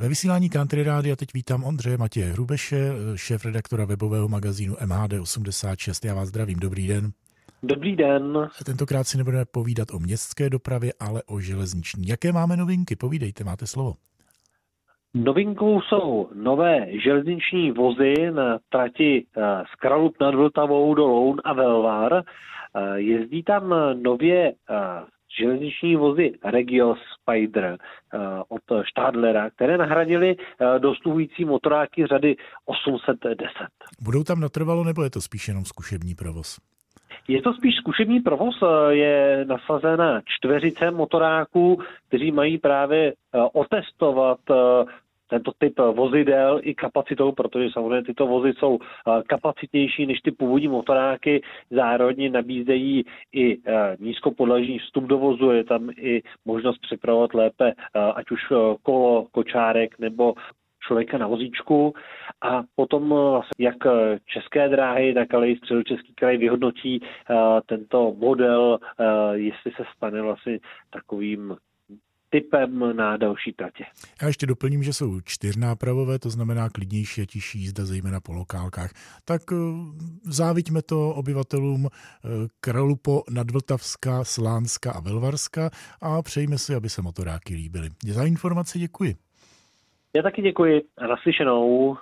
Ve vysílání Country Rádia teď vítám Ondřeje Matěje Hrubeše, šéf redaktora webového magazínu MHD86. Já vás zdravím, dobrý den. Dobrý den. Tentokrát si nebudeme povídat o městské dopravě, ale o železniční. Jaké máme novinky? Povídejte, máte slovo. Novinkou jsou nové železniční vozy na trati eh, z Kralup nad Vltavou do Loun a Velvar. Eh, jezdí tam nově eh, železniční vozy Regio Spider od Stadlera, které nahradily dostupující motoráky řady 810. Budou tam natrvalo nebo je to spíš jenom zkušební provoz? Je to spíš zkušební provoz, je nasazena čtveřice motoráků, kteří mají právě otestovat tento typ vozidel i kapacitou, protože samozřejmě tyto vozy jsou eh, kapacitnější než ty původní motoráky, zároveň nabízejí i eh, nízkopodlažní vstup do vozu, je tam i možnost připravovat lépe eh, ať už kolo, kočárek nebo člověka na vozíčku. A potom jak české dráhy, tak ale i středočeský kraj vyhodnotí tento model, jestli se stane vlastně takovým typem na další tratě. Já ještě doplním, že jsou čtyřnápravové, to znamená klidnější a tižší jízda, zejména po lokálkách. Tak eh, záviďme to obyvatelům eh, Kralupo, Nadvltavska, Slánska a Velvarska a přejme si, aby se motoráky líbily. Za informace děkuji. Já taky děkuji naslyšenou.